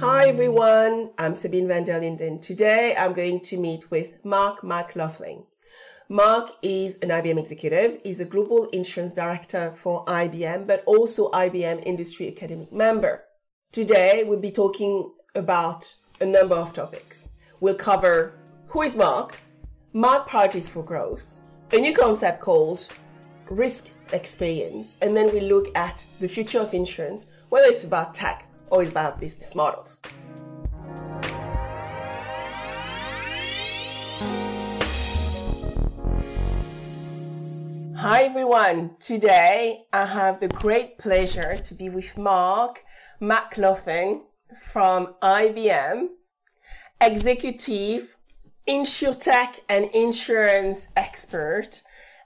Hi everyone, I'm Sabine van der Linden. Today I'm going to meet with Mark McLaughlin. Mark is an IBM executive. He's a global insurance director for IBM, but also IBM Industry Academy member. Today we'll be talking about a number of topics. We'll cover who is Mark, Mark priorities for growth, a new concept called risk experience, and then we look at the future of insurance, whether it's about tech or it's about business models. Hi everyone. Today I have the great pleasure to be with Mark McLaughlin from IBM, executive, insurtech and insurance expert.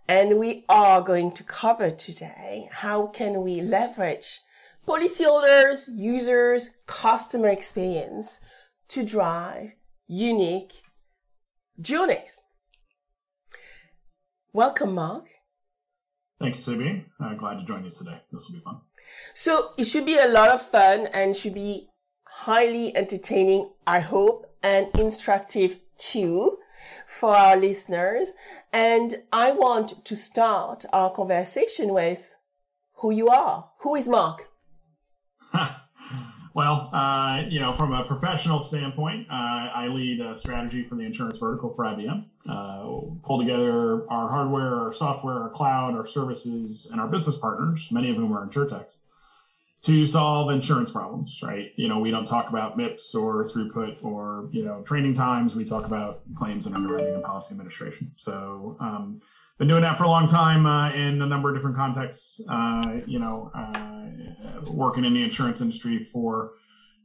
And we are going to cover today how can we leverage policyholders, users, customer experience to drive unique journeys. Welcome, Mark. Thank you, Sabine. Uh, glad to join you today. This will be fun. So it should be a lot of fun and should be highly entertaining, I hope, and instructive too for our listeners. And I want to start our conversation with who you are. Who is Mark? well, uh, you know, from a professional standpoint, uh, I lead a strategy for the insurance vertical for IBM. Uh, pull together our hardware, our software, our cloud, our services, and our business partners, many of whom are insurtechs, to solve insurance problems. Right? You know, we don't talk about MIPS or throughput or you know training times. We talk about claims and underwriting and policy administration. So. Um, been doing that for a long time uh, in a number of different contexts. Uh, you know, uh, working in the insurance industry for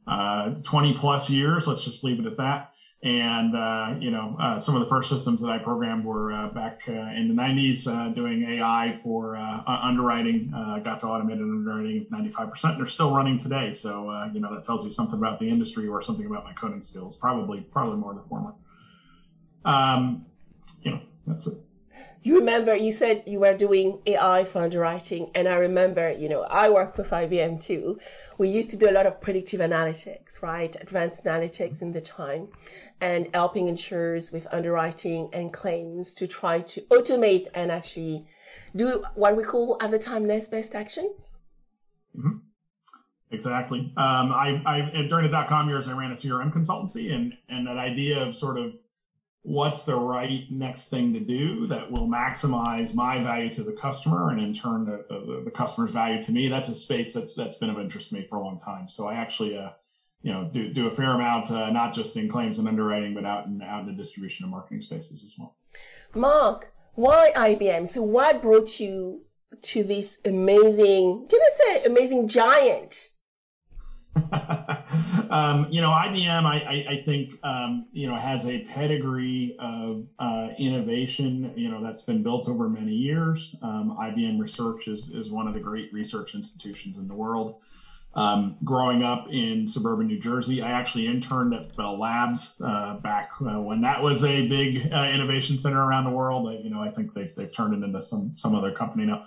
uh, 20 plus years. Let's just leave it at that. And uh, you know, uh, some of the first systems that I programmed were back in the 90s, doing AI for underwriting. got to automated underwriting 95%. And They're still running today, so you know that tells you something about the industry or something about my coding skills. Probably, probably more the former. Um, you know, that's it you remember you said you were doing AI for underwriting, and I remember, you know, I work with IBM too. We used to do a lot of predictive analytics, right? Advanced analytics in the time, and helping insurers with underwriting and claims to try to automate and actually do what we call at the time next best actions. Mm-hmm. Exactly. Um, I, I during the dot com years, I ran a CRM consultancy, and and that idea of sort of what's the right next thing to do that will maximize my value to the customer and in turn the, the, the, customer's value to me? That's a space that's that's been of interest to me for a long time. So i actually uh, you know do, do a fair amount uh, not just in claims and underwriting but out in out in the distribution and marketing spaces as well. Mark why ibm so what brought you to this amazing can i say amazing giant um, you know, IBM, I, I, I think, um, you know, has a pedigree of uh, innovation, you know, that's been built over many years. Um, IBM Research is, is one of the great research institutions in the world. Um, growing up in suburban New Jersey, I actually interned at Bell Labs uh, back uh, when that was a big uh, innovation center around the world. you know, I think they've, they've turned it into some, some other company now.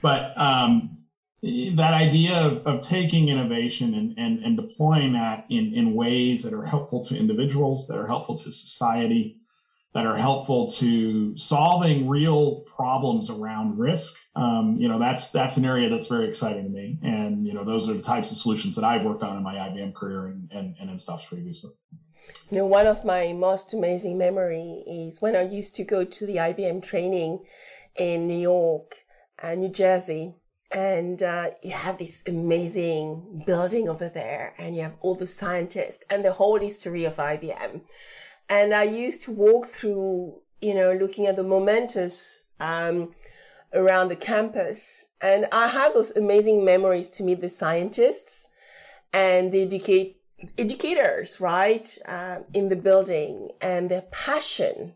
But, um, that idea of, of taking innovation and, and, and deploying that in, in ways that are helpful to individuals, that are helpful to society, that are helpful to solving real problems around risk. Um, you know, that's that's an area that's very exciting to me. And you know, those are the types of solutions that I've worked on in my IBM career and, and, and in Stops previously. You know, one of my most amazing memory is when I used to go to the IBM training in New York and New Jersey and uh, you have this amazing building over there and you have all the scientists and the whole history of IBM. And I used to walk through, you know, looking at the momentous um, around the campus. And I have those amazing memories to meet the scientists and the educate, educators, right, uh, in the building and their passion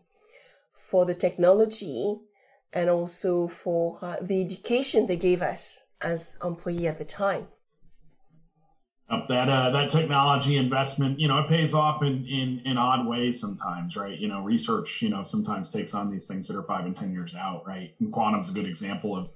for the technology and also for uh, the education they gave us as employee at the time. that uh, that technology investment, you know, it pays off in, in in odd ways sometimes, right? You know, research, you know, sometimes takes on these things that are five and ten years out, right? And quantum's a good example of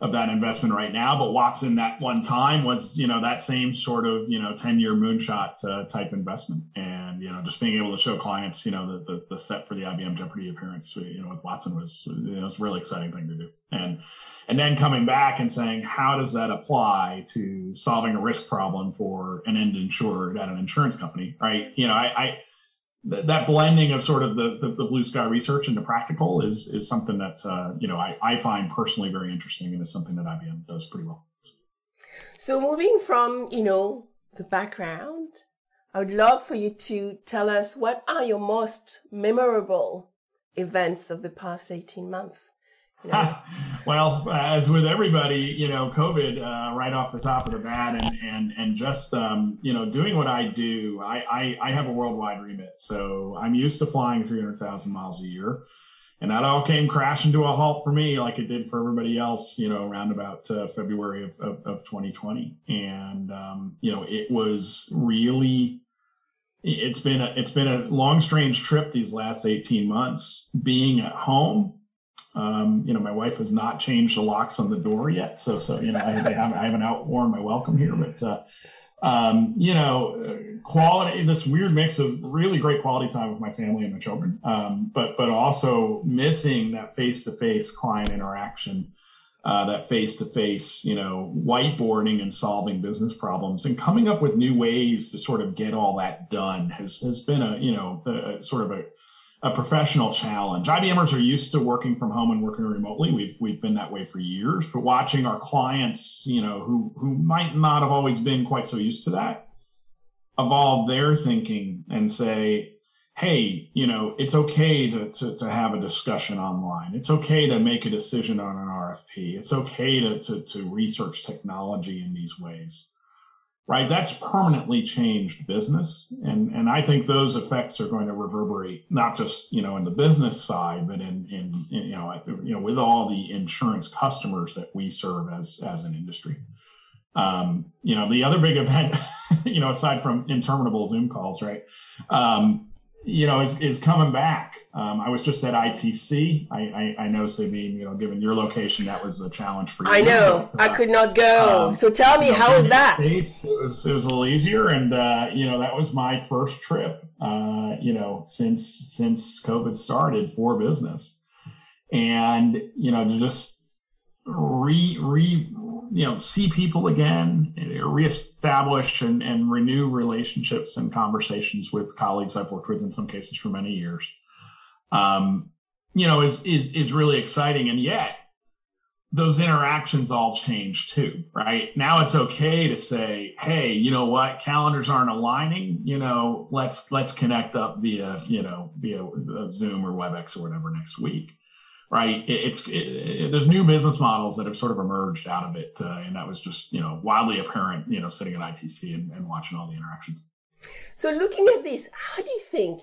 of that investment right now. But Watson, that one time was, you know, that same sort of, you know, 10 year moonshot uh, type investment. And, you know, just being able to show clients, you know, the, the, the, set for the IBM Jeopardy appearance, you know, with Watson was, you know, it's a really exciting thing to do. And, and then coming back and saying, how does that apply to solving a risk problem for an end insured at an insurance company? Right. You know, I, I that blending of sort of the, the, the, blue sky research into practical is is something that uh, you know I, I find personally very interesting and is something that IBM does pretty well. So moving from you know the background, I would love for you to tell us what are your most memorable events of the past eighteen months. well, as with everybody, you know, COVID uh, right off the top of the bat, and and and just um, you know doing what I do. I, I, I have a worldwide remit, so I'm used to flying 300,000 miles a year, and that all came crashing to a halt for me, like it did for everybody else. You know, around about uh, February of, of, of 2020, and um, you know, it was really it's been a it's been a long strange trip these last 18 months being at home um, you know, my wife has not changed the locks on the door yet, so so you know, I, I haven't, I haven't outworn my welcome here, but uh, um, you know, quality, this weird mix of really great quality time with my family and my children, um, but but also missing that face to face client interaction, uh, that face to face, you know, whiteboarding and solving business problems, and coming up with new ways to sort of get all that done has has been a you know a, sort of a a professional challenge. IBMers are used to working from home and working remotely. We've we've been that way for years, but watching our clients, you know, who who might not have always been quite so used to that, evolve their thinking and say, hey, you know, it's okay to, to, to have a discussion online. It's okay to make a decision on an RFP. It's okay to, to, to research technology in these ways right? That's permanently changed business. And, and I think those effects are going to reverberate not just, you know, in the business side, but in, in, in you know, you know, with all the insurance customers that we serve as, as an industry. Um, you know, the other big event, you know, aside from interminable Zoom calls, right? Um, you know, is, is coming back. Um, I was just at ITC. I, I, I know, Sabine, you know, given your location, that was a challenge for you. I know. Uh, I could not go. Um, so tell me, you know, how was that? States, it, was, it was a little easier. And, uh, you know, that was my first trip, uh, you know, since, since COVID started for business. And, you know, to just re, re, you know see people again reestablish and, and renew relationships and conversations with colleagues i've worked with in some cases for many years um, you know is is is really exciting and yet those interactions all change too right now it's okay to say hey you know what calendars aren't aligning you know let's let's connect up via you know via zoom or webex or whatever next week right? It, it's it, it, there's new business models that have sort of emerged out of it, uh, and that was just you know wildly apparent, you know, sitting at ITC and, and watching all the interactions. So, looking at this, how do you think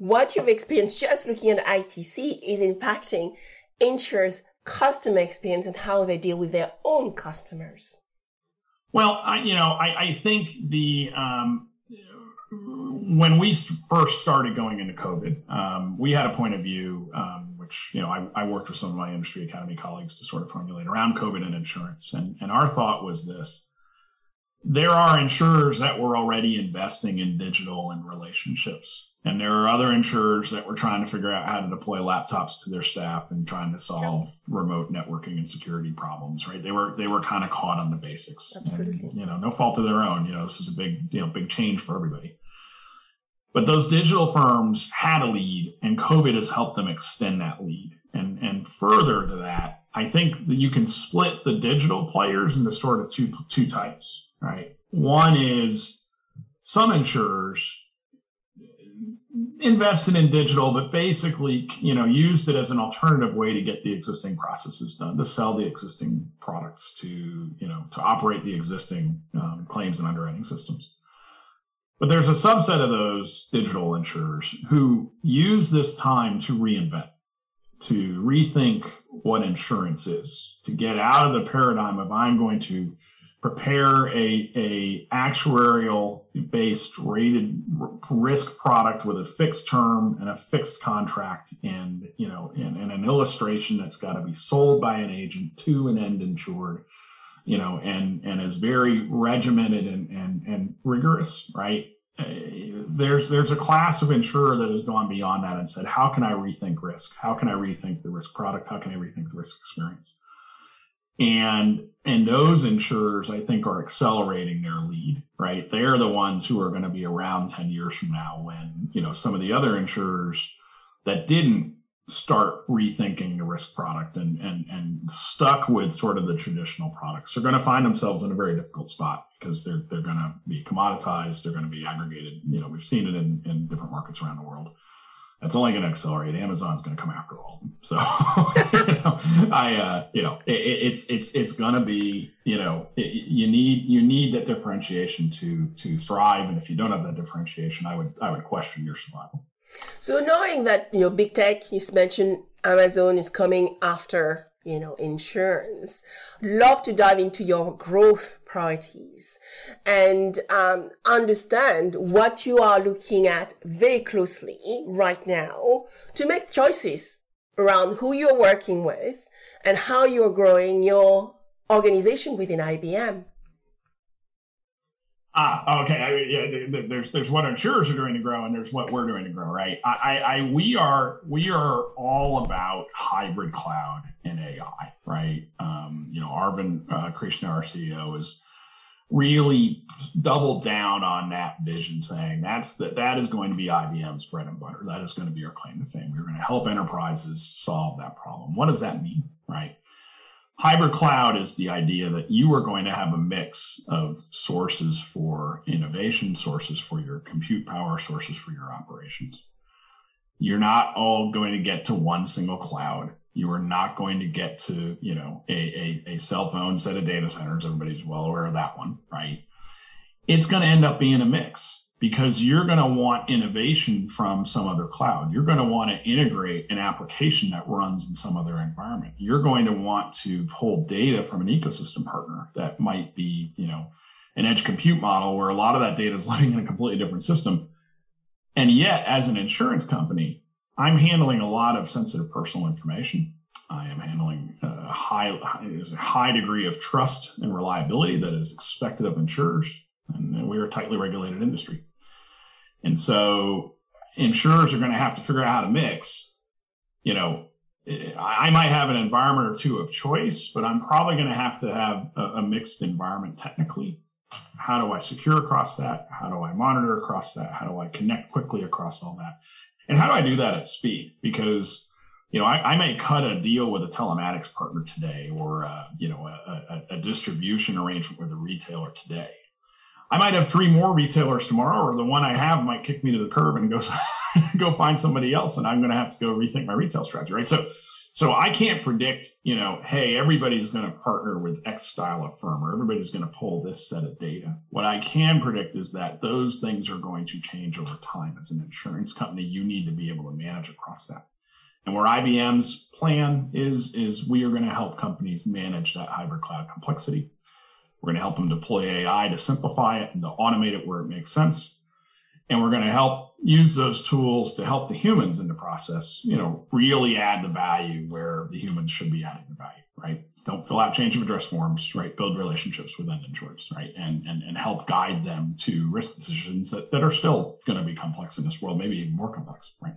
what you've experienced just looking at ITC is impacting insurers' customer experience and how they deal with their own customers? Well, I, you know, I, I think the um, when we first started going into COVID, um, we had a point of view, um, which you know I, I, worked with some of my industry academy colleagues to sort of formulate around COVID and insurance, and and our thought was this: there are insurers that were already investing in digital and relationships, and there are other insurers that were trying to figure out how to deploy laptops to their staff and trying to solve yep. remote networking and security problems. Right? They were they were kind of caught on the basics. Absolutely. And, you know, no fault of their own. You know, this is a big you know big change for everybody. But those digital firms had a lead, and COVID has helped them extend that lead. And, and further to that, I think that you can split the digital players into sort of two, two types, right? One is some insurers invested in digital, but basically, you know, used it as an alternative way to get the existing processes done, to sell the existing products, to you know, to operate the existing um, claims and underwriting systems. But there's a subset of those digital insurers who use this time to reinvent, to rethink what insurance is, to get out of the paradigm of I'm going to prepare a, a actuarial based rated risk product with a fixed term and a fixed contract and you know and, and an illustration that's got to be sold by an agent to an end insured you know and and is very regimented and and, and rigorous right? Uh, there's there's a class of insurer that has gone beyond that and said how can i rethink risk? How can i rethink the risk product? How can i rethink the risk experience and and those insurers i think are accelerating their lead right? They're the ones who are going to be around 10 years from now when you know some of the other insurers that didn't start rethinking the risk product and and and stuck with sort of the traditional products are going to find themselves in a very difficult spot because they're they're going to be commoditized they're going to be aggregated. You know we've seen it in in different markets around the world that's only going to accelerate. Amazon's going to come after all. So, you know, I, uh, you know, it, it's it's it's going to be, you know, it, you need you need that differentiation to to thrive. And if you don't have that differentiation, I would I would question your survival. So knowing that you know big tech, you mentioned Amazon is coming after you know, insurance. Love to dive into your growth priorities and um, understand what you are looking at very closely right now to make choices around who you're working with and how you're growing your organization within IBM. Ah, okay. I yeah, there's there's what insurers are doing to grow, and there's what we're doing to grow, right? I, I, I we are we are all about hybrid cloud and AI, right? Um, you know, Arvind uh, Krishna, our CEO, is really doubled down on that vision, saying that's that that is going to be IBM's bread and butter. That is going to be our claim to fame. We're going to help enterprises solve that problem. What does that mean, right? Hybrid cloud is the idea that you are going to have a mix of sources for innovation, sources for your compute power, sources for your operations. You're not all going to get to one single cloud. You are not going to get to, you know, a, a, a cell phone set of data centers. Everybody's well aware of that one, right? It's going to end up being a mix because you're going to want innovation from some other cloud. You're going to want to integrate an application that runs in some other environment. You're going to want to pull data from an ecosystem partner that might be, you know, an edge compute model where a lot of that data is living in a completely different system. And yet, as an insurance company, I'm handling a lot of sensitive personal information. I am handling a high, there's a high degree of trust and reliability that is expected of insurers. And we are a tightly regulated industry. And so insurers are going to have to figure out how to mix. You know, I might have an environment or two of choice, but I'm probably going to have to have a, mixed environment technically. How do I secure across that? How do I monitor across that? How do I connect quickly across all that? And how do I do that at speed? Because you know, I, I, may cut a deal with a telematics partner today, or uh, you know, a, a, a, distribution arrangement with a retailer today. I might have three more retailers tomorrow, or the one I have might kick me to the curb and go go find somebody else, and I'm going to have to go rethink my retail strategy, right? So, so I can't predict, you know, hey, everybody's going to partner with X style of firm, or everybody's going to pull this set of data. What I can predict is that those things are going to change over time. As an insurance company, you need to be able to manage across that. And where IBM's plan is, is we are going to help companies manage that hybrid cloud complexity we're going to help them deploy AI to simplify it and to automate it where it makes sense. And we're going to help use those tools to help the humans in the process, you know, really add the value where the humans should be adding the value, right? Don't fill out change of address forms, right? Build relationships with end insurers, right? And, and, and help guide them to risk decisions that, that are still going to be complex in this world, maybe even more complex, right?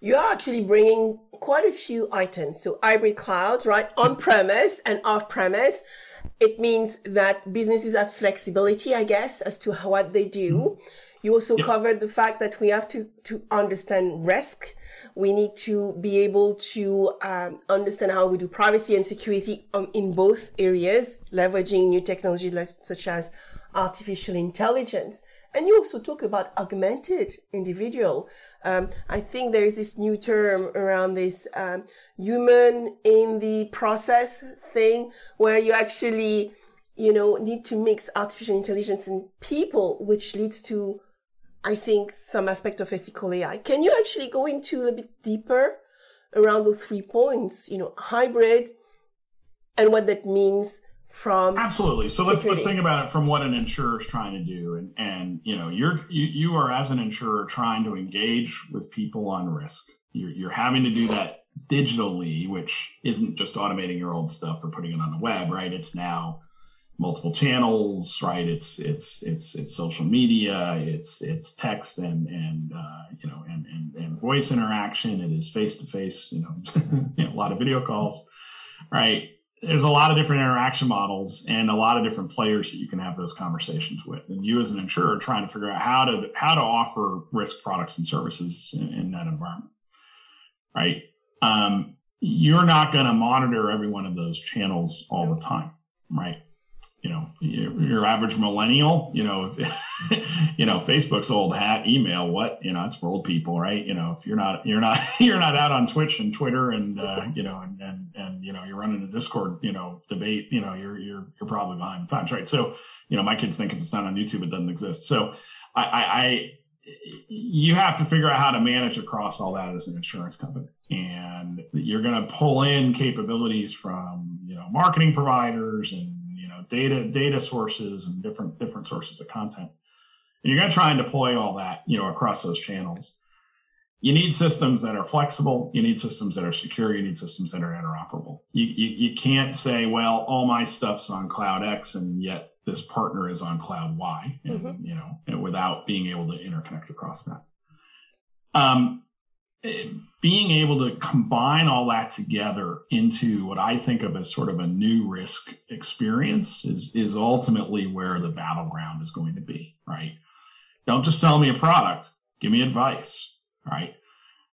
you are actually bringing quite a few items. So hybrid clouds, right? On premise and off premise it means that businesses have flexibility, I guess, as to how, what they do. Mm-hmm. You also yep. covered the fact that we have to, to understand risk. We need to be able to um, understand how we do privacy and security um, in both areas, leveraging new technology like, such as artificial intelligence. And you also talk about augmented individual. Um, I think there is this new term around this um, human in the process thing where you actually, you know, need to mix artificial intelligence and people, which leads to, I think, some aspect of ethical AI. Can you actually go into a little bit deeper around those three points, you know, hybrid and what that means from absolutely. So let's let's think about it from what an insurer is trying to do. And and you know you're you, you are as an insurer trying to engage with people on risk. You're, you're having to do that digitally which isn't just automating your old stuff or putting it on the web right? It's now multiple channels right? It's it's it's it's social media it's it's text and and uh, you know and, and and voice interaction. It is face to face you know a lot of video calls right there's a lot of different interaction models and a lot of different players that you can have those conversations with. And you as an insurer trying to figure out how to how to offer risk products and services in, in that environment right? Um, you're not going to monitor every one of those channels all the time right you know your, average millennial you know if you know facebook's old hat email what you know it's for old people right you know if you're not you're not you're not out on twitch and twitter and uh, you know and, and and you know you're running a discord you know debate you know you're you're you're probably behind the times right so you know my kids think if it's not on youtube it doesn't exist so i i, I you have to figure out how to manage across all that as an insurance company and you're going to pull in capabilities from you know marketing providers and data data sources and different different sources of content. And you're going to try and deploy all that, you know, across those channels. You need systems that are flexible. You need systems that are secure. You need systems that are interoperable. You, you, you can't say, well, all my stuff's on cloud X and yet this partner is on cloud Y, and, mm-hmm. you know, without being able to interconnect across that. Um, being able to combine all that together into what I think of as sort of a new risk experience is, is ultimately where the battleground is going to be, right? Don't just sell me a product, give me advice, right?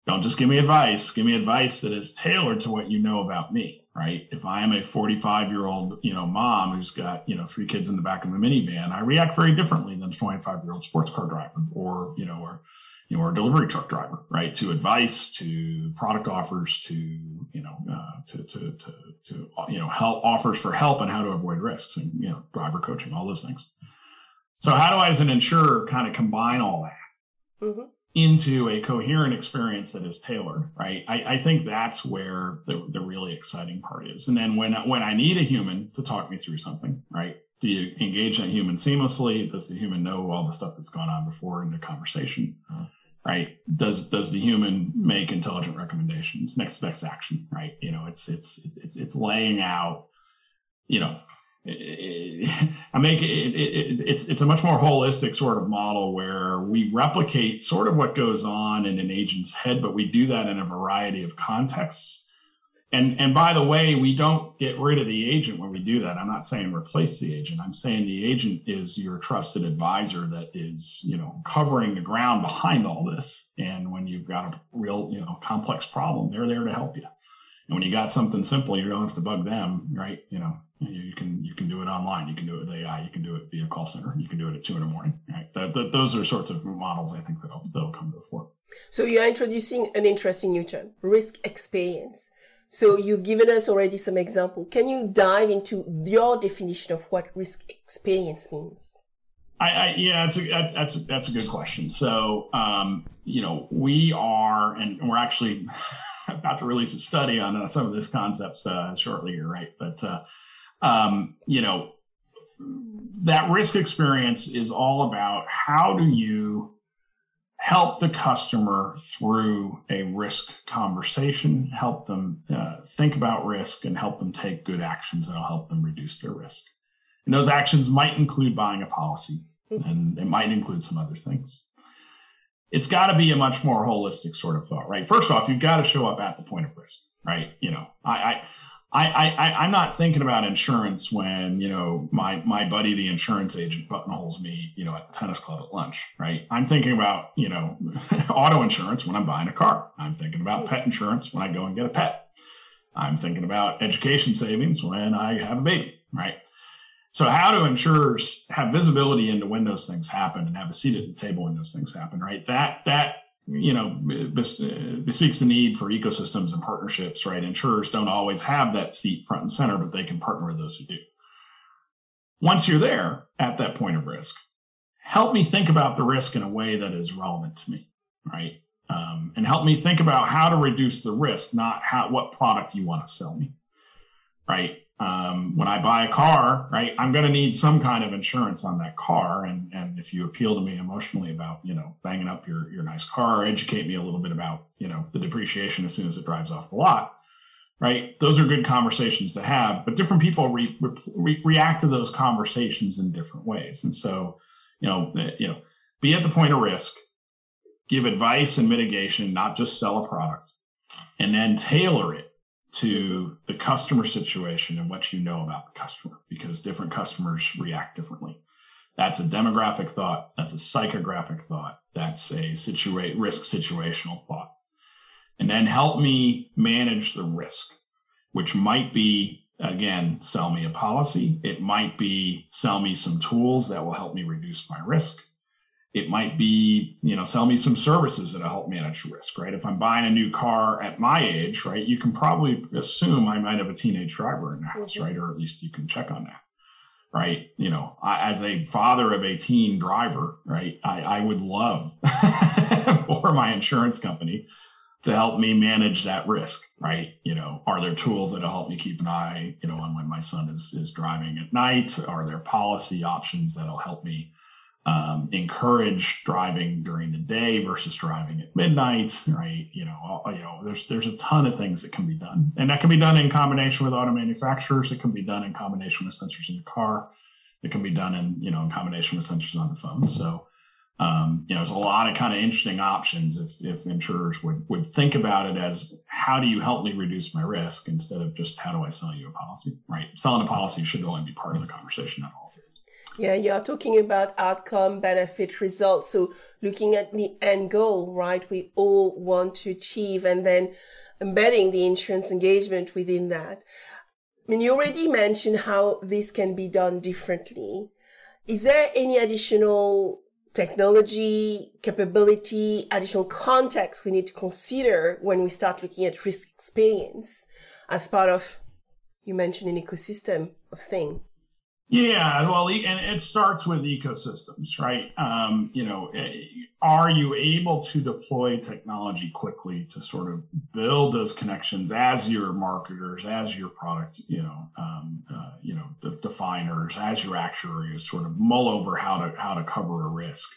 Don't just give me advice, give me advice that is tailored to what you know about me, right? If I am a 45 year old, you know, mom who's got, you know, three kids in the back of a minivan, I react very differently than a 25 year old sports car driver or, you know, or, you know, or a delivery truck driver, right? To advice, to product offers, to you know, uh, to to to to you know, help offers for help and how to avoid risks, and you know, driver coaching, all those things. So, how do I, as an insurer, kind of combine all that mm-hmm. into a coherent experience that is tailored, right? I, I think that's where the the really exciting part is. And then when when I need a human to talk me through something, right? do you engage that human seamlessly? Does the human know all the stuff that's gone on before in the conversation? Uh, right? Does does the human make intelligent recommendations? Next best action, right? You know, it's it's it's it's, laying out, you know. I make it, it, it's it's a much more holistic sort of model where we replicate sort of what goes on in an agent's head, but we do that in a variety of contexts and and by the way, we don't get rid of the agent when we do that. I'm not saying replace the agent. I'm saying the agent is your trusted advisor that is, you know, covering the ground behind all this. And when you've got a real, you know, complex problem, they're there to help you. And when you got something simple, you don't have to bug them, right? You know, you can you can do it online, you can do it with AI, you can do it via call center, you can do it at two in the morning, right? That, those are sorts of models I think that'll that'll come to the fore. So you're introducing an interesting new term, risk experience. So you've given us already some example. Can you dive into your definition of what risk experience means? I, I yeah, that's a, that's that's a, that's a good question. So um, you know, we are, and we're actually about to release a study on uh, some of this concepts uh, shortly here, right? But uh, um, you know, that risk experience is all about how do you help the customer through a risk conversation, help them uh, think about risk, and help them take good actions that'll help them reduce their risk. And those actions might include buying a policy, and it might include some other things. It's got to be a much more holistic sort of thought, right? First off, you've got to show up at the point of risk, right? You know, I, I I, I, I'm not thinking about insurance when, you know, my, my buddy, the insurance agent buttonholes me, you know, at the tennis club at lunch, right? I'm thinking about, you know, auto insurance when I'm buying a car. I'm thinking about pet insurance when I go and get a pet. I'm thinking about education savings when I have a baby, right? So how do insurers have visibility into when those things happen and have a seat at the table when those things happen, right? That, that you know, bespeaks the need for ecosystems and partnerships, right? Insurers don't always have that seat front and center, but they can partner with those who do. Once you're there at that point of risk, help me think about the risk in a way that is relevant to me, right? Um, and help me think about how to reduce the risk, not how what product you want to sell me, right? Um, when I buy a car, right, I'm going to need some kind of insurance on that car. And, and if you appeal to me emotionally about, you know, banging up your, your nice car, educate me a little bit about, you know, the depreciation as soon as it drives off the lot, right? Those are good conversations to have, but different people re, re, react to those conversations in different ways. And so, you know, you know, be at the point of risk, give advice and mitigation, not just sell a product, and then tailor it to the customer situation and what you know about the customer because different customers react differently. That's a demographic thought. That's a psychographic thought. That's a situate risk situational thought. And then help me manage the risk, which might be, again, sell me a policy. It might be sell me some tools that will help me reduce my risk it might be you know sell me some services that'll help manage risk right? If i'm buying a new car at my age right you can probably assume i might have a teenage driver in the house mm-hmm. right? Or at least you can check on that right? You know I, as a father of a teen driver right i, I would love for my insurance company to help me manage that risk right? You know are there tools that'll help me keep an eye you know on when my son is is driving at night? Are there policy options that'll help me um, encourage driving during the day versus driving at midnight, right? You know, you know, there's there's a ton of things that can be done, and that can be done in combination with auto manufacturers. It can be done in combination with sensors in the car. It can be done in you know in combination with sensors on the phone. So, um, you know, there's a lot of kind of interesting options if if insurers would would think about it as how do you help me reduce my risk instead of just how do I sell you a policy, right? Selling a policy should only be part of the conversation at all. Yeah, you're talking about outcome, benefit, results. So looking at the end goal, right? We all want to achieve and then embedding the insurance engagement within that. I mean, you already mentioned how this can be done differently. Is there any additional technology, capability, additional context we need to consider when we start looking at risk experience as part of, you mentioned an ecosystem of thing? Yeah, well, and it starts with ecosystems, right? Um, you know, eh, are you able to deploy technology quickly to sort of build those connections as your marketers, as your product, you know, um, uh, you know, de- definers, as your actuaries, sort of mull over how to how to cover a risk,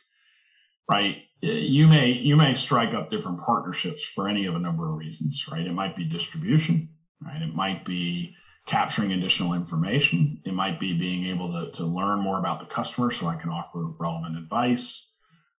right? Eh, you may you may strike up different partnerships for any of a number of reasons, right? It might be distribution, right? It might be capturing additional information. It might be being able to, to learn more about the customer so I can offer relevant advice.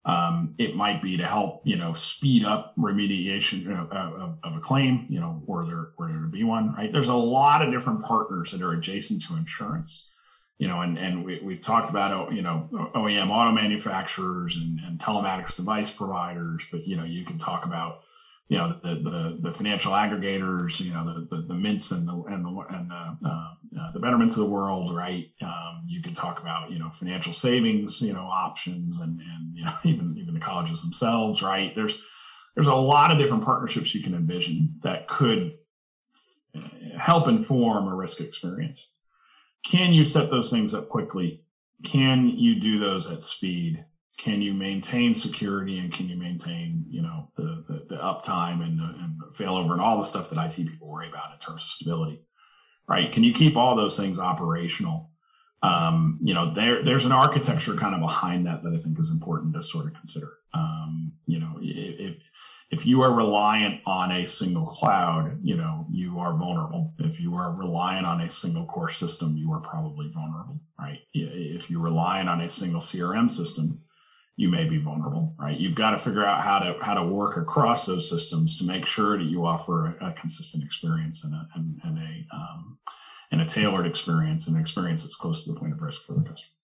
Um, it might be to help, you know, speed up remediation of, of, of, a claim, you know, were there, were there to be one, right? There's a lot of different partners that are adjacent to insurance, you know, and, and we, we've talked about, you know, OEM auto manufacturers and, and telematics device providers, but, you know, you can talk about, you know the, the, the financial aggregators, you know the the, the mints and the and the and the, uh, uh, the betterments of the world, right? Um, you can talk about you know financial savings, you know options, and and you know even even the colleges themselves, right? There's there's a lot of different partnerships you can envision that could uh, help inform a risk experience. Can you set those things up quickly? Can you do those at speed? Can you maintain security and can you maintain you know the the, the uptime and, and failover and all the stuff that IT people worry about in terms of stability, right? Can you keep all those things operational? Um, you know, there there's an architecture kind of behind that that I think is important to sort of consider. Um, you know, if if you are reliant on a single cloud, you know, you are vulnerable. If you are reliant on a single core system, you are probably vulnerable, right? If you're reliant on a single CRM system, you may be vulnerable, right? You've got to figure out how to how to work across those systems to make sure that you offer a, a consistent experience and a and, and a um, and a tailored experience, and an experience that's close to the point of risk for the customer.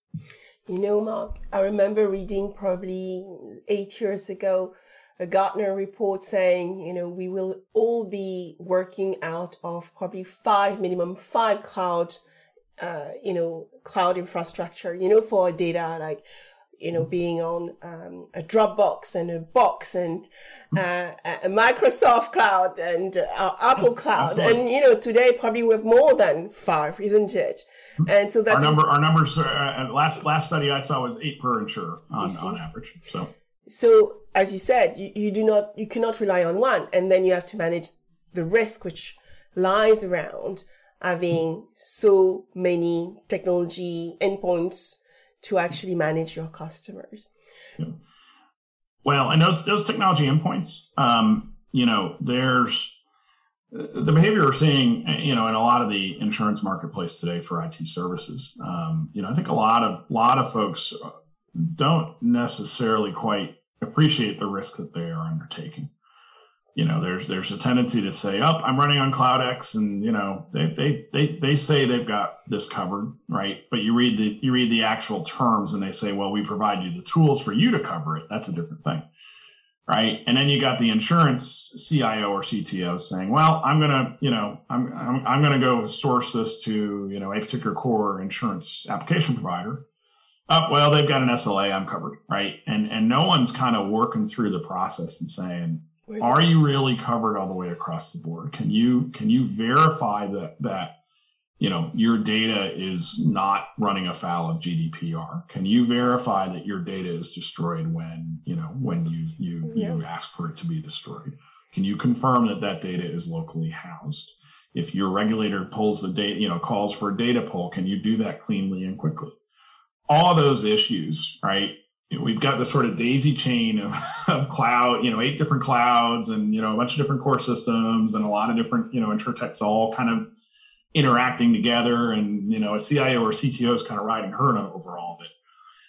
You know, Mark, I remember reading probably eight years ago a Gartner report saying, you know, we will all be working out of probably five minimum five cloud, uh, you know, cloud infrastructure, you know, for data like you know, being on um, a Dropbox and a Box and uh, a Microsoft Cloud and uh, Apple Cloud, Absolutely. and you know, today probably we have more than five, isn't it? And so that's our number. Our numbers. Uh, last last study I saw was eight per insurer on, on average. So. So as you said, you, you do not, you cannot rely on one, and then you have to manage the risk which lies around having so many technology endpoints to actually manage your customers. Well, and those those technology endpoints, um, you know, there's the behavior we're seeing, you know, in a lot of the insurance marketplace today for IT services. Um, you know, I think a lot of lot of folks don't necessarily quite appreciate the risk that they are undertaking you know, there's there's a tendency to say, "Up, oh, I'm running on Cloud X," and you know, they they they they say they've got this covered, right? But you read the you read the actual terms, and they say, "Well, we provide you the tools for you to cover it." That's a different thing, right? And then you got the insurance CIO or CTO saying, "Well, I'm gonna, you know, I'm I'm, I'm gonna go source this to you know a particular core insurance application provider." Oh, well, they've got an SLA, I'm covered, right? And and no one's kind of working through the process and saying, are you really covered all the way across the board? Can you can you verify that that you know your data is not running afoul of GDPR? Can you verify that your data is destroyed when you know when you you yeah. you ask for it to be destroyed? Can you confirm that that data is locally housed? If your regulator pulls the data, you know, calls for a data pull, can you do that cleanly and quickly? All those issues, right? You know, we've got this sort of daisy chain of, of cloud, you know, eight different clouds and, you know, a bunch of different core systems and a lot of different, you know, insurtechs all kind of interacting together. And, you know, a CIO or CTO is kind of riding herd over all of it.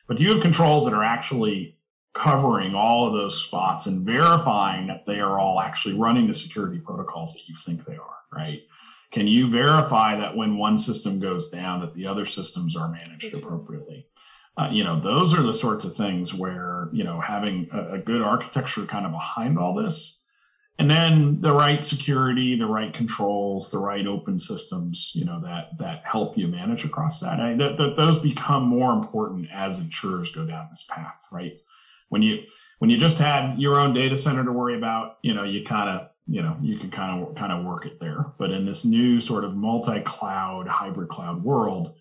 But do you have controls that are actually covering all of those spots and verifying that they are all actually running the security protocols that you think they are, right? Can you verify that when one system goes down, that the other systems are managed appropriately? Uh, you know, those are the sorts of things where, you know, having a, a, good architecture kind of behind all this, and then the right security, the right controls, the right open systems, you know, that that help you manage across that. I, that, that those become more important as insurers go down this path, right? When you when you just had your own data center to worry about, you know, you kind of you know you can kind of kind of work it there. But in this new sort of multi-cloud, hybrid cloud world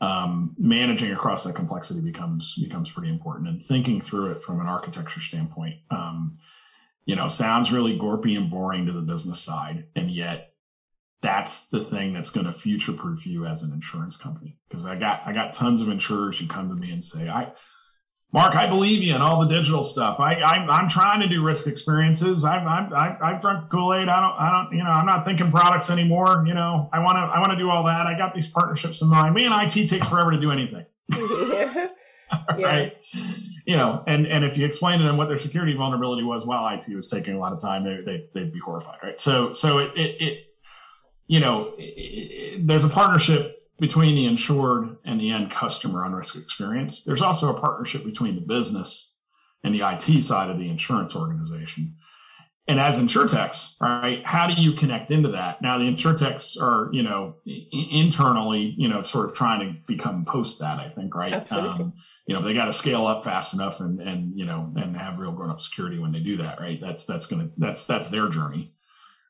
um, managing across that complexity becomes becomes pretty important. And thinking through it from an architecture standpoint um, you know sounds really gorpy and boring to the business side. And yet that's the thing that's going to future proof you as an insurance company. Because i got i got tons of insurers who come to me and say i Mark, I believe you in all the digital stuff. I, I am trying to do risk experiences. I've I've I've, I've drunk Kool Aid. I don't I don't you know I'm not thinking products anymore. You know I want to I want to do all that. I got these partnerships in mind. Me and IT takes forever to do anything. yeah. right. You know, and and if you explain to them what their security vulnerability was while IT was taking a lot of time, they, they they'd be horrified, right? So so it it, it you know it, it, there's a partnership between the insured and the end customer on risk experience. There's also a partnership between the business and the IT side of the insurance organization. And as insurtechs, right, how do you connect into that? Now the insurtechs are, you know, internally, you know, sort of trying to become post that, I think, right? Absolutely. Um, you know, they got to scale up fast enough and, and, you know, and have real grown up security when they do that, right? That's, that's going to, that's, that's their journey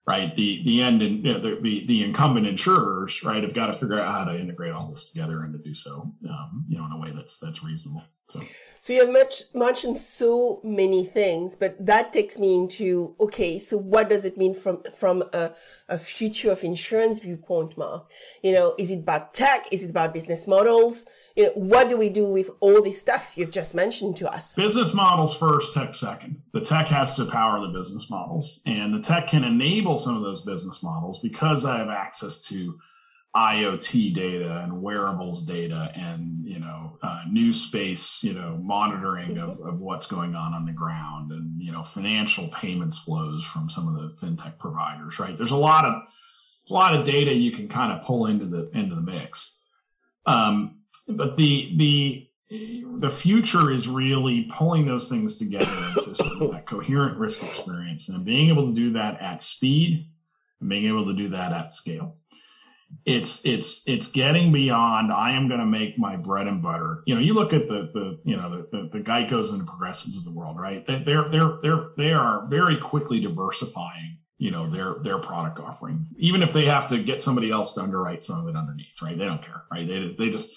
right? The the end and you know, the, the, the incumbent insurers, right, have got to figure out how to integrate all this together and to do so, um, you know, in a way that's that's reasonable. So. So you have much mentioned so many things, but that takes me into okay. So what does it mean from from a, a future of insurance viewpoint, Mark? You know, is it about tech? Is it about business models? You know, what do we do with all this stuff you've just mentioned to us? Business models first, tech second. The tech has to power the business models, and the tech can enable some of those business models because I have access to IoT data and wearables data and you know uh, new space you know monitoring of, of what's going on on the ground and you know financial payments flows from some of the fintech providers right there's a lot of a lot of data you can kind of pull into the into the mix um, but the the the future is really pulling those things together into sort of that coherent risk experience and being able to do that at speed and being able to do that at scale. It's it's it's getting beyond i am going to make my bread and butter. You know you look at the the you know the, the, the geicos and the progressives of the world right? They're they're they're they are very quickly diversifying you know their their product offering. Even if they have to get somebody else to underwrite some of it underneath right? They don't care right? They, they just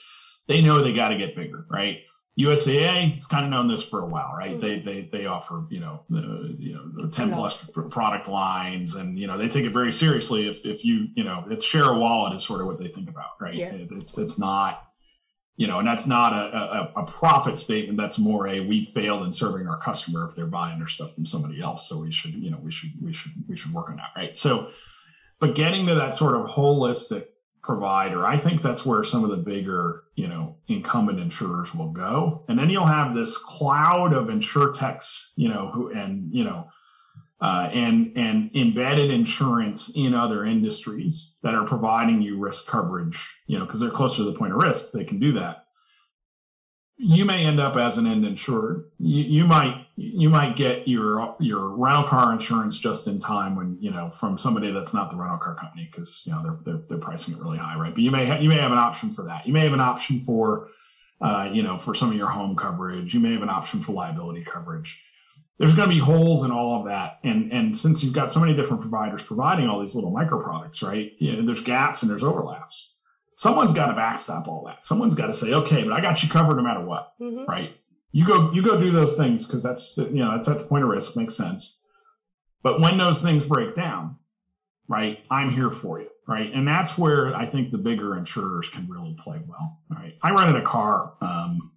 they know they got to get bigger, right? USAA has kind of known this for a while, right? Mm-hmm. They they they offer you know the you know ten plus product lines, and you know they take it very seriously. If if you you know it's share a wallet is sort of what they think about, right? Yeah. It's it's not you know, and that's not a, a, a, profit statement. That's more a we failed in serving our customer if they're buying their stuff from somebody else. So we should, you know, we should we should we should work on that, right? So, but getting to that sort of holistic provider, I think that's where some of the bigger, you know, incumbent insurers will go. And then you'll have this cloud of insurtechs, you know, who and you know, uh, and and embedded insurance in other industries that are providing you risk coverage, you know, because they're closer to the point of risk, they can do that you may end up as an end insured. You, you, might you might get your your rental car insurance just in time when you know from somebody that's not the rental car company because you know they're, they're, they're pricing it really high, right? But you may ha- you may have an option for that. You may have an option for uh, you know for some of your home coverage. You may have an option for liability coverage. There's going to be holes in all of that, and and since you've got so many different providers providing all these little micro products, right? You know, there's gaps and there's overlaps someone's got to backstop all that. Someone's got to say, okay, but I got you covered no matter what, mm-hmm. right? You go, you go do those things because that's you know that's at the point of risk, makes sense. But when those things break down, right, I'm here for you, right, and that's where I think the bigger insurers can really play well, right? I rented a car um,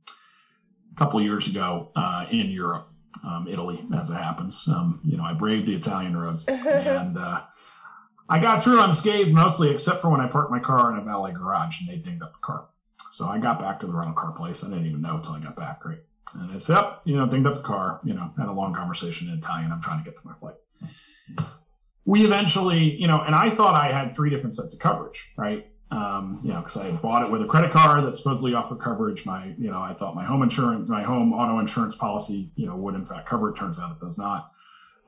a couple of years ago uh, in Europe, um, Italy, as it happens. Um, you know, I braved the Italian roads and. Uh, I got through unscathed mostly, except for when I parked my car in a valet garage and they dinged up the car. So I got back to the rental car place. I didn't even know until I got back, right? And I said, yep, you know, dinged up the car, you know, had a long conversation in Italian. I'm trying to get to my flight. We eventually, you know, and I thought I had three different sets of coverage, right? Um, you know, because I bought it with a credit card that supposedly offered coverage. My, you know, I thought my home insurance, my home auto insurance policy, you know, would in fact cover it. Turns out it does not.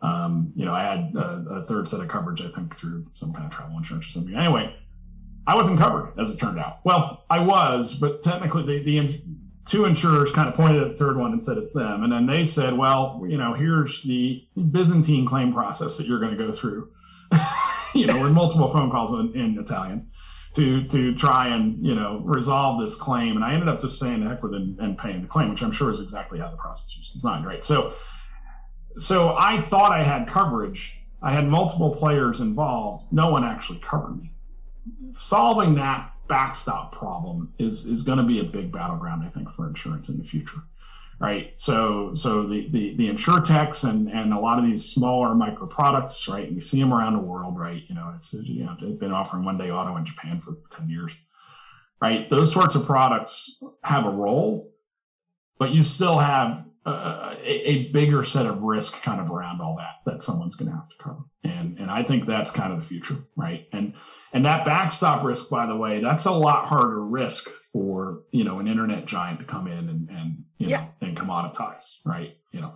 Um, you know, I had a, a, third set of coverage, I think, through some kind of travel insurance or something. Anyway, I wasn't covered, as it turned out. Well, I was, but technically, the, the two insurers kind of pointed at the third one and said it's them. And then they said, well, you know, here's the Byzantine claim process that you're going to go through. you know, with multiple phone calls in, in, Italian to to try and you know resolve this claim. And I ended up just saying heck with it and, and paying the claim, which I'm sure is exactly how the process was designed, right? So so I thought I had coverage. I had multiple players involved. No one actually covered me. Solving that backstop problem is is going to be a big battleground, I think, for insurance in the future. Right. So so the the, the insurtechs and and a lot of these smaller micro products, right? And we see them around the world, right? You know, it's you know they've been offering one day auto in Japan for 10 years. Right. Those sorts of products have a role, but you still have a, a, bigger set of risk kind of around all that that someone's going to have to cover and and i think that's kind of the future right and and that backstop risk by the way that's a lot harder risk for you know an internet giant to come in and and you know and commoditize right you know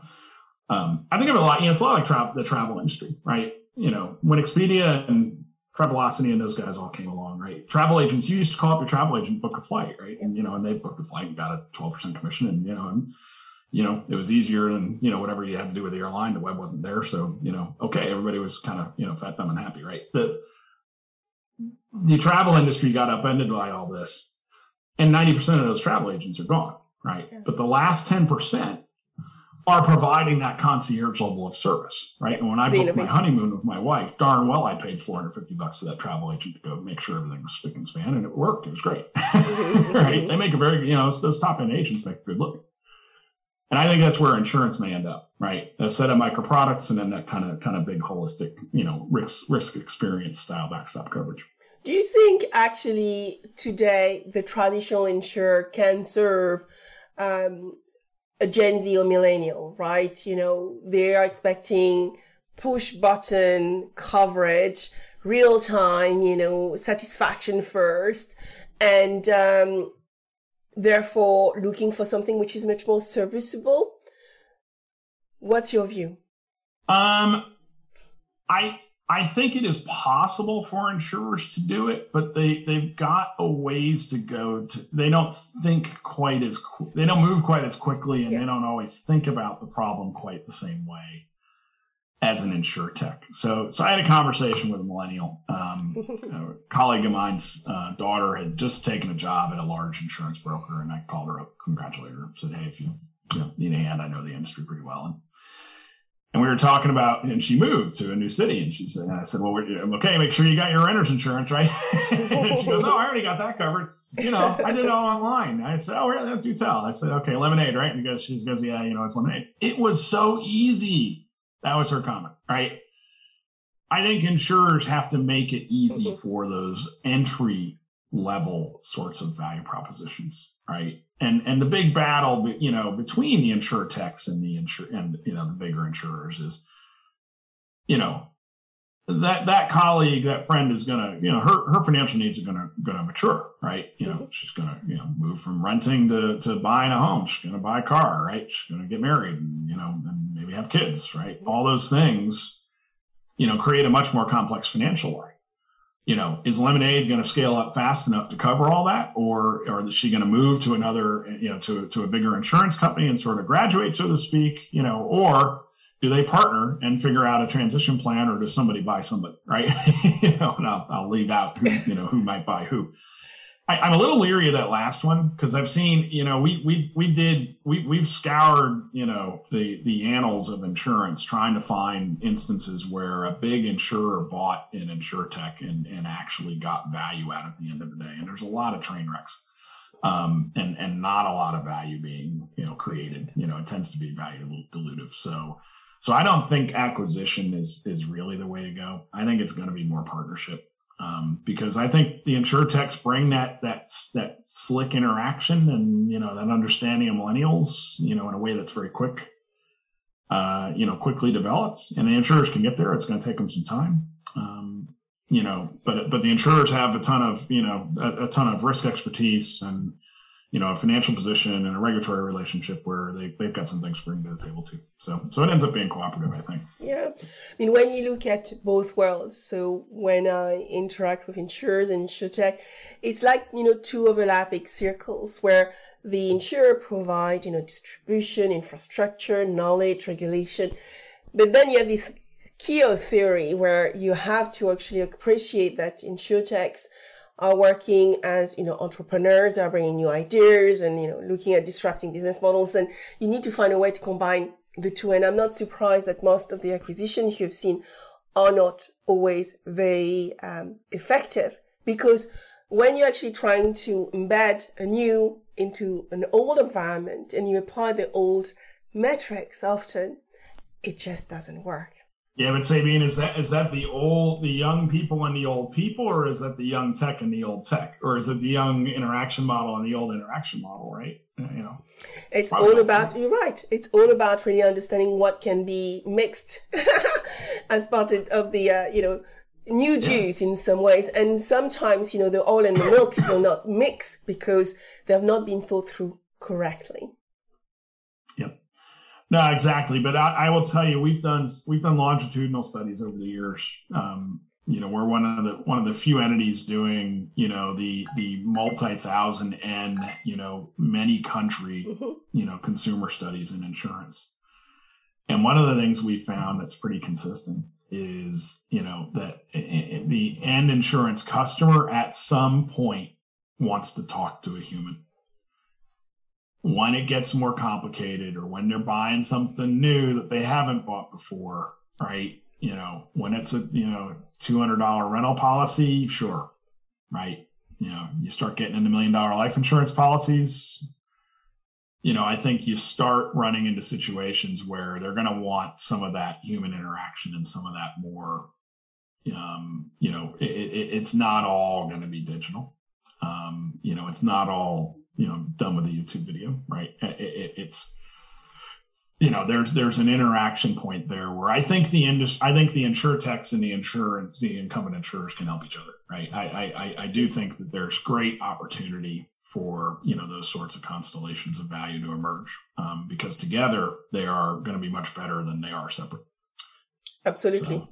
um, i think of it a lot you know it's a lot like travel the travel industry right you know when expedia and Travelocity and those guys all came along, right? Travel agents, you used to call up your travel agent, book a flight, right? And you know, and they booked the flight and got a 12% commission. And you know, and you know, it was easier than, you know, whatever you had to do with the airline. The web wasn't there. So, you know, okay, everybody was kind of, you know, fat, dumb, and happy, right? The, the travel industry got upended by all this. And 90% of those travel agents are gone, right? Yeah. But the last 10% are providing that concierge level of service, right? And when I booked my honeymoon with my wife, darn well I paid 450 bucks to that travel agent to go make sure everything was spick and span, and it worked. It was great, mm-hmm. right? They make a very, you know, those, those top end agents make a good living. And I think that's where insurance may end up, right? A set of micro products and then that kind of kind of big holistic, you know, risk risk experience style backstop coverage. Do you think actually today the traditional insurer can serve um, a Gen Z or millennial, right? You know, they are expecting push button coverage, real time, you know, satisfaction first. And um, therefore looking for something which is much more serviceable. What's your view? Um, I I think it is possible for insurers to do it, but they they've got a ways to go. To they don't think quite as they don't move quite as quickly, and yeah. they don't always think about the problem quite the same way. As an insurtech. So, so I had a conversation with a millennial. Um, a colleague of mine's uh, daughter had just taken a job at a large insurance broker, and I called her up, congratulated her, said, "Hey, if you, you know, need a hand, I know the industry pretty well." And and we were talking about, and she moved to a new city, and she said, and I said, well, okay, make sure you got your renter's insurance, right? and she goes, oh, I already got that covered. You know, I did it all online. I said, oh, really? Do tell. I said, okay, lemonade, right? And goes, she goes, yeah, you know, it's lemonade. It was so easy. That was her comment, right? I think insurers have to make it easy for those entry level sorts of value propositions, right? And and the big battle, you know, between the insurtechs and the insure and you know the bigger insurers is, you know, that that colleague, that friend is gonna, you know, her her financial needs are gonna gonna mature, right? You know, mm-hmm. she's gonna you know move from renting to to buying a home. She's gonna buy a car, right? She's gonna get married, and you know, and have kids, right? All those things, you know, create a much more complex financial life you know, is Lemonade going to scale up fast enough to cover all that, or, or is she going to move to another, you know, to to a bigger insurance company and sort of graduate, so to speak, you know, or do they partner and figure out a transition plan, or does somebody buy somebody, right? you know, and I'll, I'll leave out who, you know, who might buy who. I, am a little leery of that last one because I've seen, you know, we we we did we we've scoured, you know, the the annals of insurance trying to find instances where a big insurer bought an insurtech and and actually got value out at the end of the day. And there's a lot of train wrecks. Um, and and not a lot of value being you know created. You know, it tends to be value dilutive. So so I don't think acquisition is is really the way to go. I think it's going to be more partnership um, because I think the insurtechs bring that that that slick interaction and you know that understanding of millennials, you know, in a way that's very quick, uh, you know, quickly developed. And the insurers can get there. It's going to take them some time, um, you know, but but the insurers have a ton of you know a, a ton of risk expertise and you know, a financial position and a regulatory relationship where they, they've got some things to bring to the table too. So, so it ends up being cooperative, I think. Yeah. I mean, when you look at both worlds, so when I interact with insurers and insurtech, it's like, you know, two overlapping circles where the insurer provide, you know, distribution, infrastructure, knowledge, regulation. But then you have this Keogh theory where you have to actually appreciate that insurtechs are working as, you know, entrepreneurs, are bringing new ideas and, you know, looking at disrupting business models. And you need to find a way to combine the two. And I'm not surprised that most of the acquisitions you've seen are not always very um, effective because when you're actually trying to embed a new into an old environment and you apply the old metrics often, it just doesn't work. Yeah, but Sabine, is that is that the old the young people and the old people, or is that the young tech and the old tech, or is it the young interaction model and the old interaction model? Right? Uh, you know, it's all about. You're right. It's all about really understanding what can be mixed as part of the uh, you know new juice yeah. in some ways, and sometimes you know the oil and the milk will not mix because they have not been thought through correctly. No, exactly. But I, I, will tell you, we've done we've done longitudinal studies over the years. Um, you know, we're one of the one of the few entities doing you know the the multi thousand and you know many country mm-hmm. you know consumer studies in insurance. And one of the things we found that's pretty consistent is you know that the end insurance customer at some point wants to talk to a human when it gets more complicated or when they're buying something new that they haven't bought before, right? You know, when it's a, you know, $200 rental policy, sure, right? You know, you start getting into million dollar life insurance policies, you know, I think you start running into situations where they're going to want some of that human interaction and some of that more, um, you know, it, it, it's not all going to be digital. Um, you know, it's not all you know done with a YouTube video, right? It, it, it's you know there's there's an interaction point there where I think the industry, I think the insurtechs and the insurance, the incumbent insurers can help each other, right? I I, I do think that there's great opportunity for you know those sorts of constellations of value to emerge um, because together they are going to be much better than they are separate. Absolutely. So.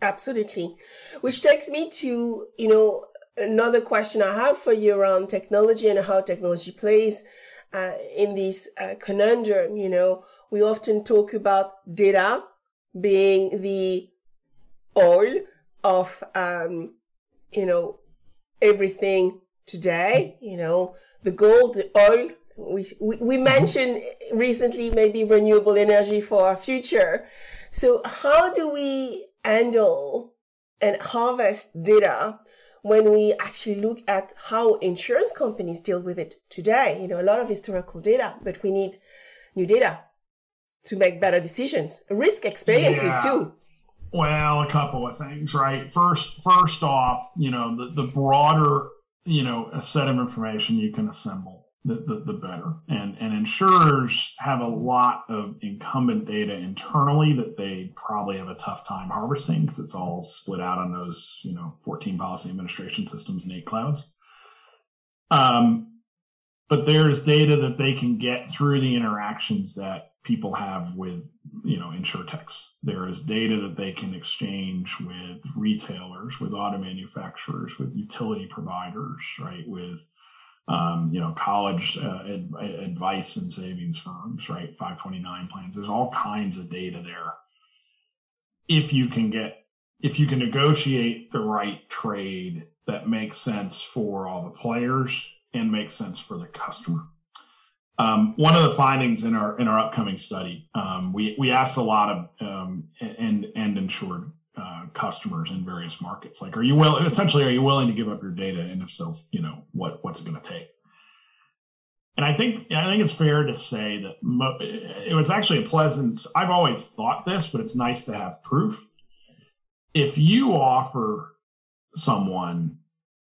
Absolutely. Which takes me to, you know, another question I have for you around technology and how technology plays uh, in this uh, conundrum. You know, we often talk about data, being the oil of, um, you know, everything today, you know, the gold, the oil. We, we, we mentioned recently maybe renewable energy for our future. So how do we handle and harvest data when we actually look at how insurance companies deal with it today? You know, a lot of historical data, but we need new data to make better decisions, risk experiences yeah. too. Well, a couple of things, right? First, first off, you know, the, the broader, you know, a set of information you can assemble, the, the, the better. And and insurers have a lot of incumbent data internally that they probably have a tough time harvesting because it's all split out on those, you know, 14 policy administration systems and eight clouds. Um, but there's data that they can get through the interactions that people have with you know insurtechs. There is data that they can exchange with retailers, with auto manufacturers, with utility providers, right? With um, you know college uh, ad- advice and savings firms, right? 529 plans. There's all kinds of data there. If you can get if you can negotiate the right trade that makes sense for all the players and makes sense for the customer. Um, one of the findings in our in our upcoming study, um, we we asked a lot of um, and end insured uh, customers in various markets, like, are you willing? Essentially, are you willing to give up your data? And if so, you know what what's it going to take? And I think I think it's fair to say that mo- it was actually a pleasant. I've always thought this, but it's nice to have proof. If you offer someone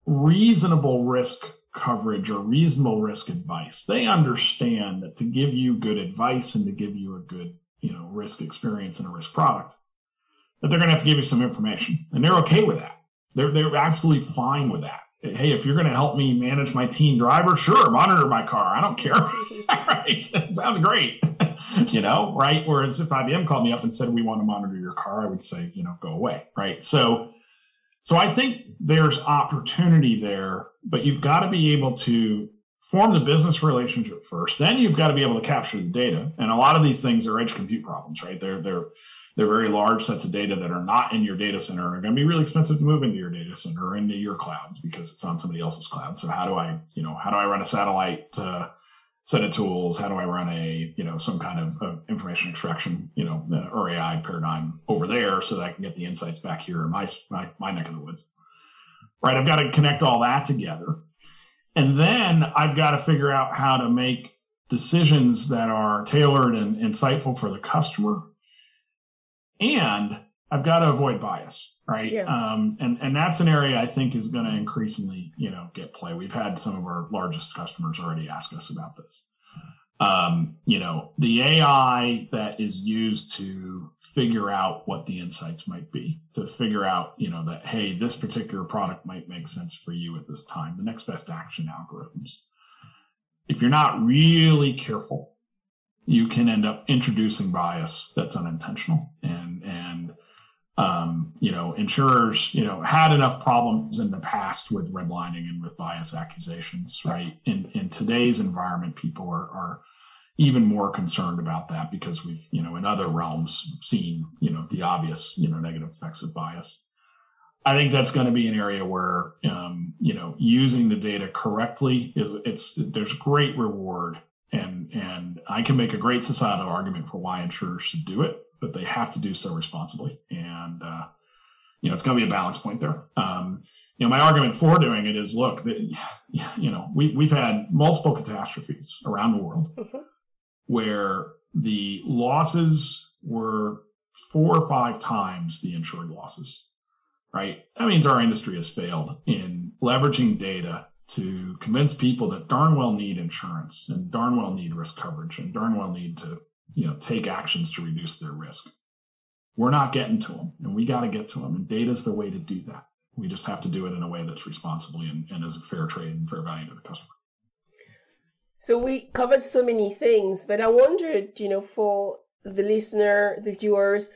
reasonable risk coverage or reasonable risk advice. They understand that to give you good advice and to give you a good, you know, risk experience and a risk product, that they're going to have to give you some information. And they're okay with that. They're, they're absolutely fine with that. Hey, if you're going to help me manage my team driver, sure, monitor my car. I don't care. right. sounds great. you know, right. Whereas if IBM called me up and said, we want to monitor your car, I would say, you know, go away. Right. So, so I think there's opportunity there, but you've got to be able to form the business relationship first. Then you've got to be able to capture the data. And a lot of these things are edge compute problems, right? They're they're they're very large sets of data that are not in your data center are going to be really expensive to move into your data center or into your cloud because it's on somebody else's cloud. So how do I, you know, how do I run a satellite uh, set of tools? How do I run a, you know, some kind of, of information extraction, you know, uh, or AI paradigm over there so that I can get the insights back here in my, my, my neck of the woods? Right. I've got to connect all that together. And then I've got to figure out how to make decisions that are tailored and insightful for the customer. And I've got to avoid bias, right? Yeah. Um, and and that's an area I think is going to increasingly, you know, get play. We've had some of our largest customers already ask us about this. Um, you know, the AI that is used to figure out what the insights might be, to figure out, you know, that hey, this particular product might make sense for you at this time. The next best action algorithms. If you're not really careful, you can end up introducing bias that's unintentional and and um, you know, insurers, you know, had enough problems in the past with redlining and with bias accusations, right? In in today's environment, people are are even more concerned about that because we've, you know, in other realms seen, you know, the obvious, you know, negative effects of bias. I think that's going to be an area where, um, you know, using the data correctly is it's there's great reward, and and I can make a great societal argument for why insurers should do it but they have to do so responsibly. And, uh, you know, it's going to be a balance point there. Um, you know, my argument for doing it is look, the, you know, we, we've had multiple catastrophes around the world mm-hmm. where the losses were four or five times the insured losses, right? That means our industry has failed in leveraging data to convince people that darn well need insurance and darn well need risk coverage and darn well need to you know take actions to reduce their risk. We're not getting to them and we got to get to them and data is the way to do that. We just have to do it in a way that's responsibly and, and as a fair trade and fair value to the customer. So we covered so many things but i wondered you know for the listener the viewers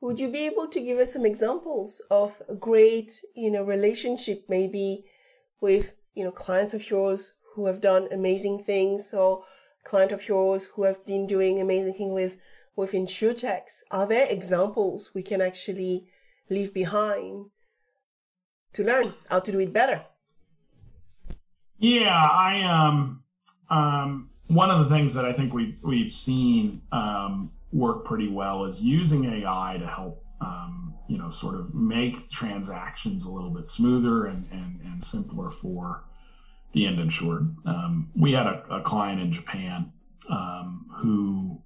would you be able to give us some examples of a great you know relationship maybe with you know clients of yours who have done amazing things or client of yours who have been doing amazing thing with with insurtechs? Are there examples we can actually leave behind to learn how to do it better? Yeah, I um um one of the things that I think we've we've seen um, work pretty well is using AI to help um, you know sort of make transactions a little bit smoother and and, and simpler for the end insured. Um, we had a, a, client in Japan um, who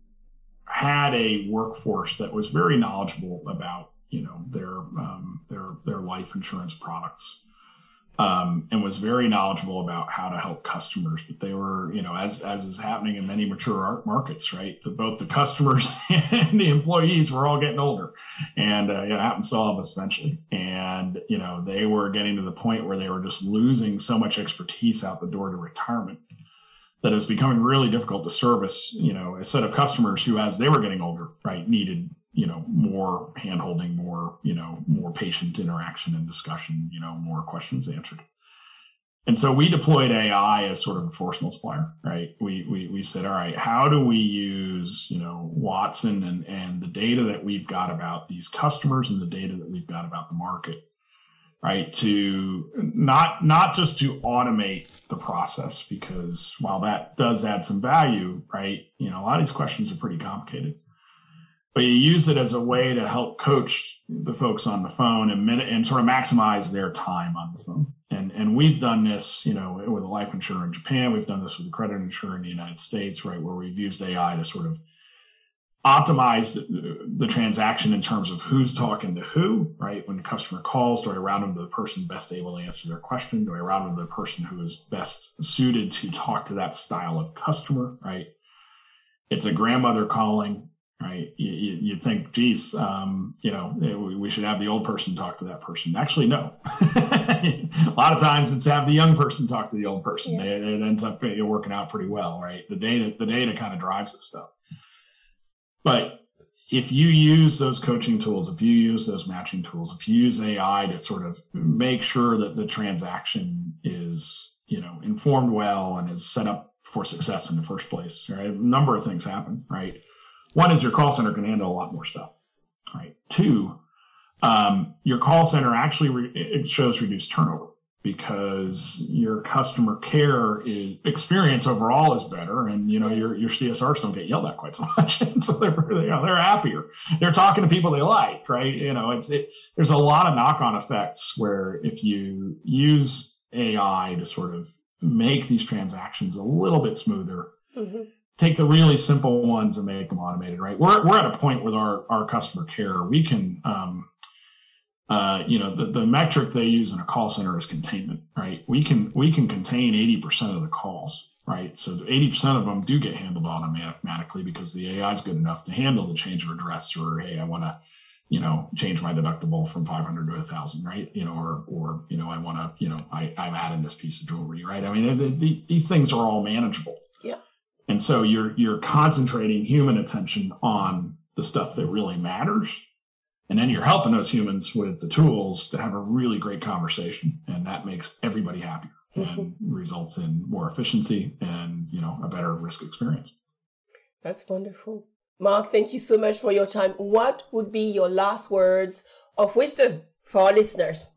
had a workforce that was very knowledgeable about you know their um, their their life insurance products um, and was very knowledgeable about how to help customers. But they were, you know, as as is happening in many mature art markets, right? The, both the customers and the employees were all getting older, and uh, it happens to all of us eventually. And you know, they were getting to the point where they were just losing so much expertise out the door to retirement that it was becoming really difficult to service. You know, a set of customers who, as they were getting older, right, needed you know more handholding more you know more patient interaction and discussion you know more questions answered. And so we deployed ai as sort of a force multiplier right? We we, we said all right how do we use you know watson and and the data that we've got about these customers and the data that we've got about the market right to not not just to automate the process? Because while that does add some value right you know a lot of these questions are pretty complicated but you use it as a way to help coach the folks on the phone and minute and sort of maximize their time on the phone. And and we've done this, you know, with a life insurer in Japan. We've done this with a credit insurer in the United States, right, where we've used AI to sort of optimize the, the, transaction in terms of who's talking to who, right? When the customer calls, do I route them to the person best able to answer their question? Do I route them to the person who is best suited to talk to that style of customer, right? It's a grandmother calling right? You, you, you think, geez, um, you know, eh, we should have the old person talk to that person. Actually, no. a lot of times it's have the young person talk to the old person. Yeah. It, it, ends up eh, working out pretty well, right? The data, the data kind of drives this stuff. But if you use those coaching tools, if you use those matching tools, if you use AI to sort of make sure that the transaction is, you know, informed well and is set up for success in the first place, right? A number of things happen, right? One is your call center can handle a lot more stuff. Right. Two, um, your call center actually re- it shows reduced turnover because your customer care is, experience overall is better, and you know your your CSRs don't get yelled at quite so much, and so they're you know, they're happier. They're talking to people they like, right? You know, it's it, there's a lot of knock on effects where if you use AI to sort of make these transactions a little bit smoother. Mm-hmm take the really simple ones and make them automated, right? We're, we're at a point with our, our customer care, we can, um, uh, you know, the, the metric they use in a call center is containment, right? We can, we can contain 80% of the calls, right? So 80% of them do get handled automatically because the AI is good enough to handle the change of address or, Hey, I want to, you know, change my deductible from 500 to a thousand, right? You know, or, or, you know, I want to, you know, I, I'm adding this piece of jewelry, right? I mean, the, the, these things are all manageable and so you're you're concentrating human attention on the stuff that really matters. And then you're helping those humans with the tools to have a really great conversation. And that makes everybody happier mm-hmm. and results in more efficiency and you know a better risk experience. That's wonderful. Mark, thank you so much for your time. What would be your last words of wisdom for our listeners?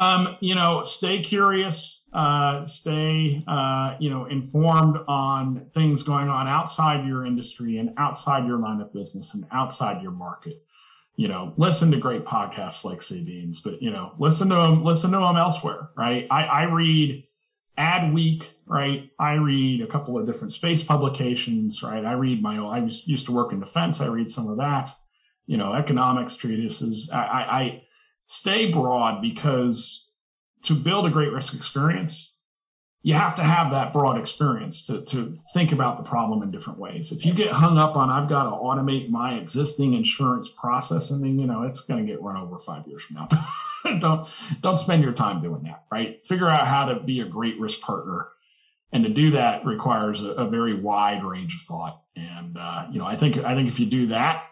Um, you know, stay curious, uh, stay, uh, you know, informed on things going on outside your industry and outside your line of business and outside your market. You know, listen to great podcasts like Sabine's, but you know, listen to them, listen to them elsewhere, right? I, I read Adweek, right? I read a couple of different space publications, right? I read my own, I used to work in defense. I read some of that, you know, economics treatises. I, I, I stay broad because to build a great risk experience, you have to have that broad experience to, to think about the problem in different ways. If you get hung up on, I've got to automate my existing insurance process, and then, you know, it's going to get run over five years from now. don't, don't spend your time doing that, right? Figure out how to be a great risk partner. And to do that requires a, a very wide range of thought. And, uh, you know, I think, I think if you do that,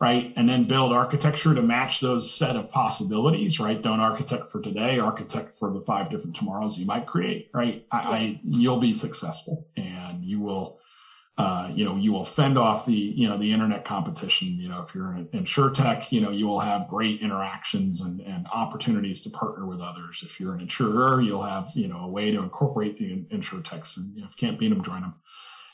right? And then build architecture to match those set of possibilities, right? Don't architect for today, architect for the five different tomorrows you might create, right? I, I you'll be successful and you will uh, you know, you will fend off the, you know, the internet competition. You know, if you're in insurtech, you know, you will have great interactions and, and opportunities to partner with others. If you're an insurer, you'll have, you know, a way to incorporate the insurtechs and you know, if you can't beat them, join them.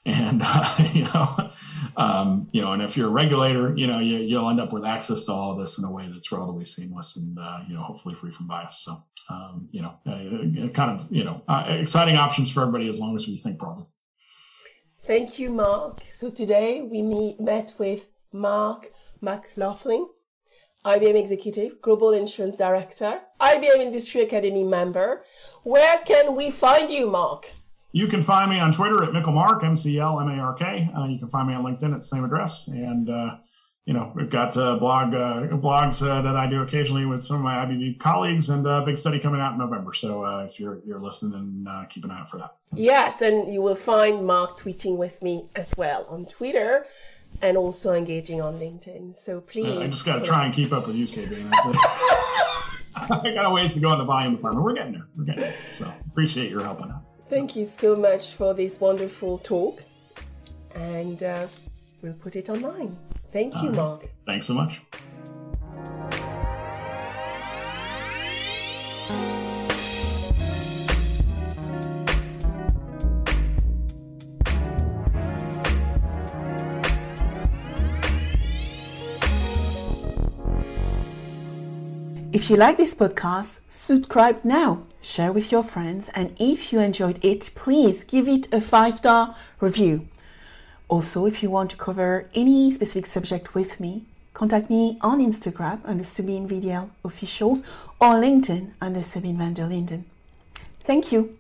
And, uh, you know, um, you know, and if you're a regulator, you know, you, will end up with access to all of this in a way that's relatively seamless and, uh, you know, hopefully free from bias. So, um, you know, uh, kind of, you know, uh, exciting options for everybody as long as we think broadly. Thank you, Mark. So today we meet, met with Mark McLaughlin, IBM Executive, Global Insurance Director, IBM Industry Academy member. Where can we find you, Mark? You can find me on Twitter at McLmark, M-C-L-M-A-R-K. Uh, you can find me on LinkedIn at the same address. And uh, you know, we've got uh, blog uh, blogs uh, that I do occasionally with some of my IBM colleagues, and a big study coming out in November. So uh, if you're you're listening, uh, keep an eye out for that. Yes, and you will find Mark tweeting with me as well on Twitter, and also engaging on LinkedIn. So please, I just got to try and keep up with you, Sabine. I got a ways to go in the volume department. We're getting there. We're getting there. So appreciate your helping out. Thank you so much for this wonderful talk, and uh, we'll put it online. Thank you, Mark. Thanks so much. If you like this podcast, subscribe now, share with your friends, and if you enjoyed it, please give it a five star review. Also, if you want to cover any specific subject with me, contact me on Instagram under Sabine VDL Officials or LinkedIn under Sabine van der Linden. Thank you.